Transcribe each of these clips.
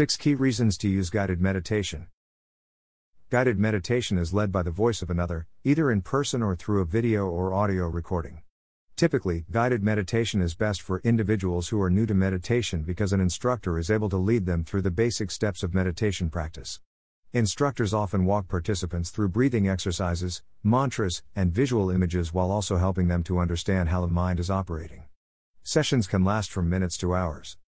6 Key Reasons to Use Guided Meditation. Guided meditation is led by the voice of another, either in person or through a video or audio recording. Typically, guided meditation is best for individuals who are new to meditation because an instructor is able to lead them through the basic steps of meditation practice. Instructors often walk participants through breathing exercises, mantras, and visual images while also helping them to understand how the mind is operating. Sessions can last from minutes to hours.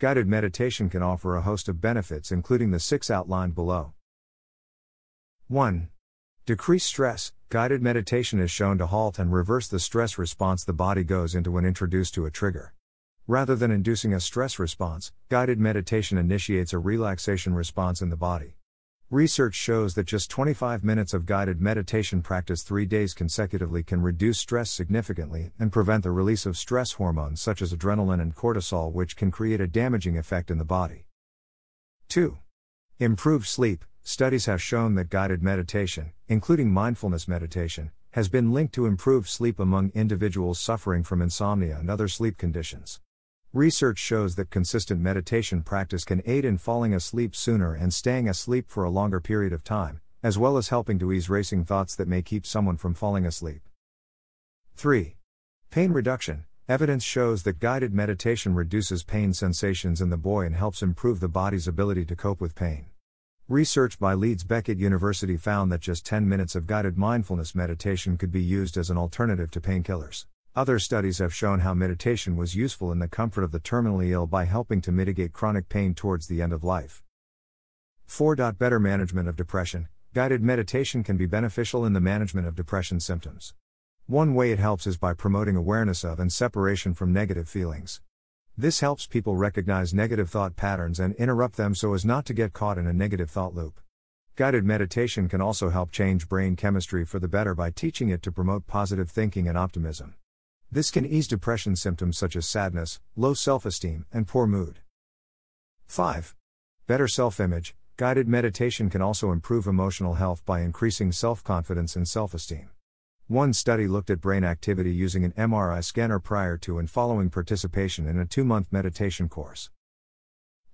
Guided meditation can offer a host of benefits, including the six outlined below. 1. Decrease stress. Guided meditation is shown to halt and reverse the stress response the body goes into when introduced to a trigger. Rather than inducing a stress response, guided meditation initiates a relaxation response in the body. Research shows that just 25 minutes of guided meditation practice three days consecutively can reduce stress significantly and prevent the release of stress hormones such as adrenaline and cortisol, which can create a damaging effect in the body. 2. Improve sleep. Studies have shown that guided meditation, including mindfulness meditation, has been linked to improved sleep among individuals suffering from insomnia and other sleep conditions. Research shows that consistent meditation practice can aid in falling asleep sooner and staying asleep for a longer period of time, as well as helping to ease racing thoughts that may keep someone from falling asleep. 3. Pain reduction. Evidence shows that guided meditation reduces pain sensations in the boy and helps improve the body's ability to cope with pain. Research by Leeds Beckett University found that just 10 minutes of guided mindfulness meditation could be used as an alternative to painkillers. Other studies have shown how meditation was useful in the comfort of the terminally ill by helping to mitigate chronic pain towards the end of life. 4. Better management of depression. Guided meditation can be beneficial in the management of depression symptoms. One way it helps is by promoting awareness of and separation from negative feelings. This helps people recognize negative thought patterns and interrupt them so as not to get caught in a negative thought loop. Guided meditation can also help change brain chemistry for the better by teaching it to promote positive thinking and optimism. This can ease depression symptoms such as sadness, low self esteem, and poor mood. 5. Better self image. Guided meditation can also improve emotional health by increasing self confidence and self esteem. One study looked at brain activity using an MRI scanner prior to and following participation in a two month meditation course.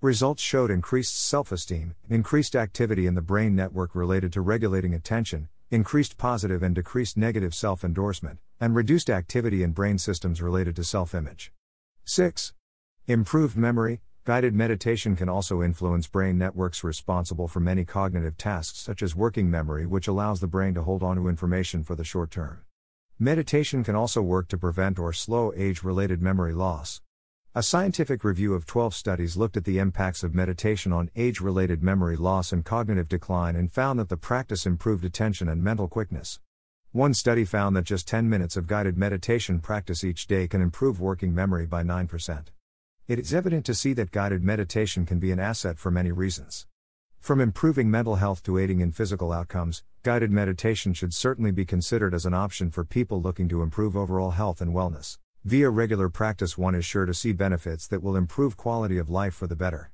Results showed increased self esteem, increased activity in the brain network related to regulating attention, increased positive and decreased negative self endorsement, and reduced activity in brain systems related to self image. 6. Improved memory. Guided meditation can also influence brain networks responsible for many cognitive tasks, such as working memory, which allows the brain to hold on to information for the short term. Meditation can also work to prevent or slow age related memory loss. A scientific review of 12 studies looked at the impacts of meditation on age related memory loss and cognitive decline and found that the practice improved attention and mental quickness. One study found that just 10 minutes of guided meditation practice each day can improve working memory by 9%. It is evident to see that guided meditation can be an asset for many reasons. From improving mental health to aiding in physical outcomes, guided meditation should certainly be considered as an option for people looking to improve overall health and wellness. Via regular practice, one is sure to see benefits that will improve quality of life for the better.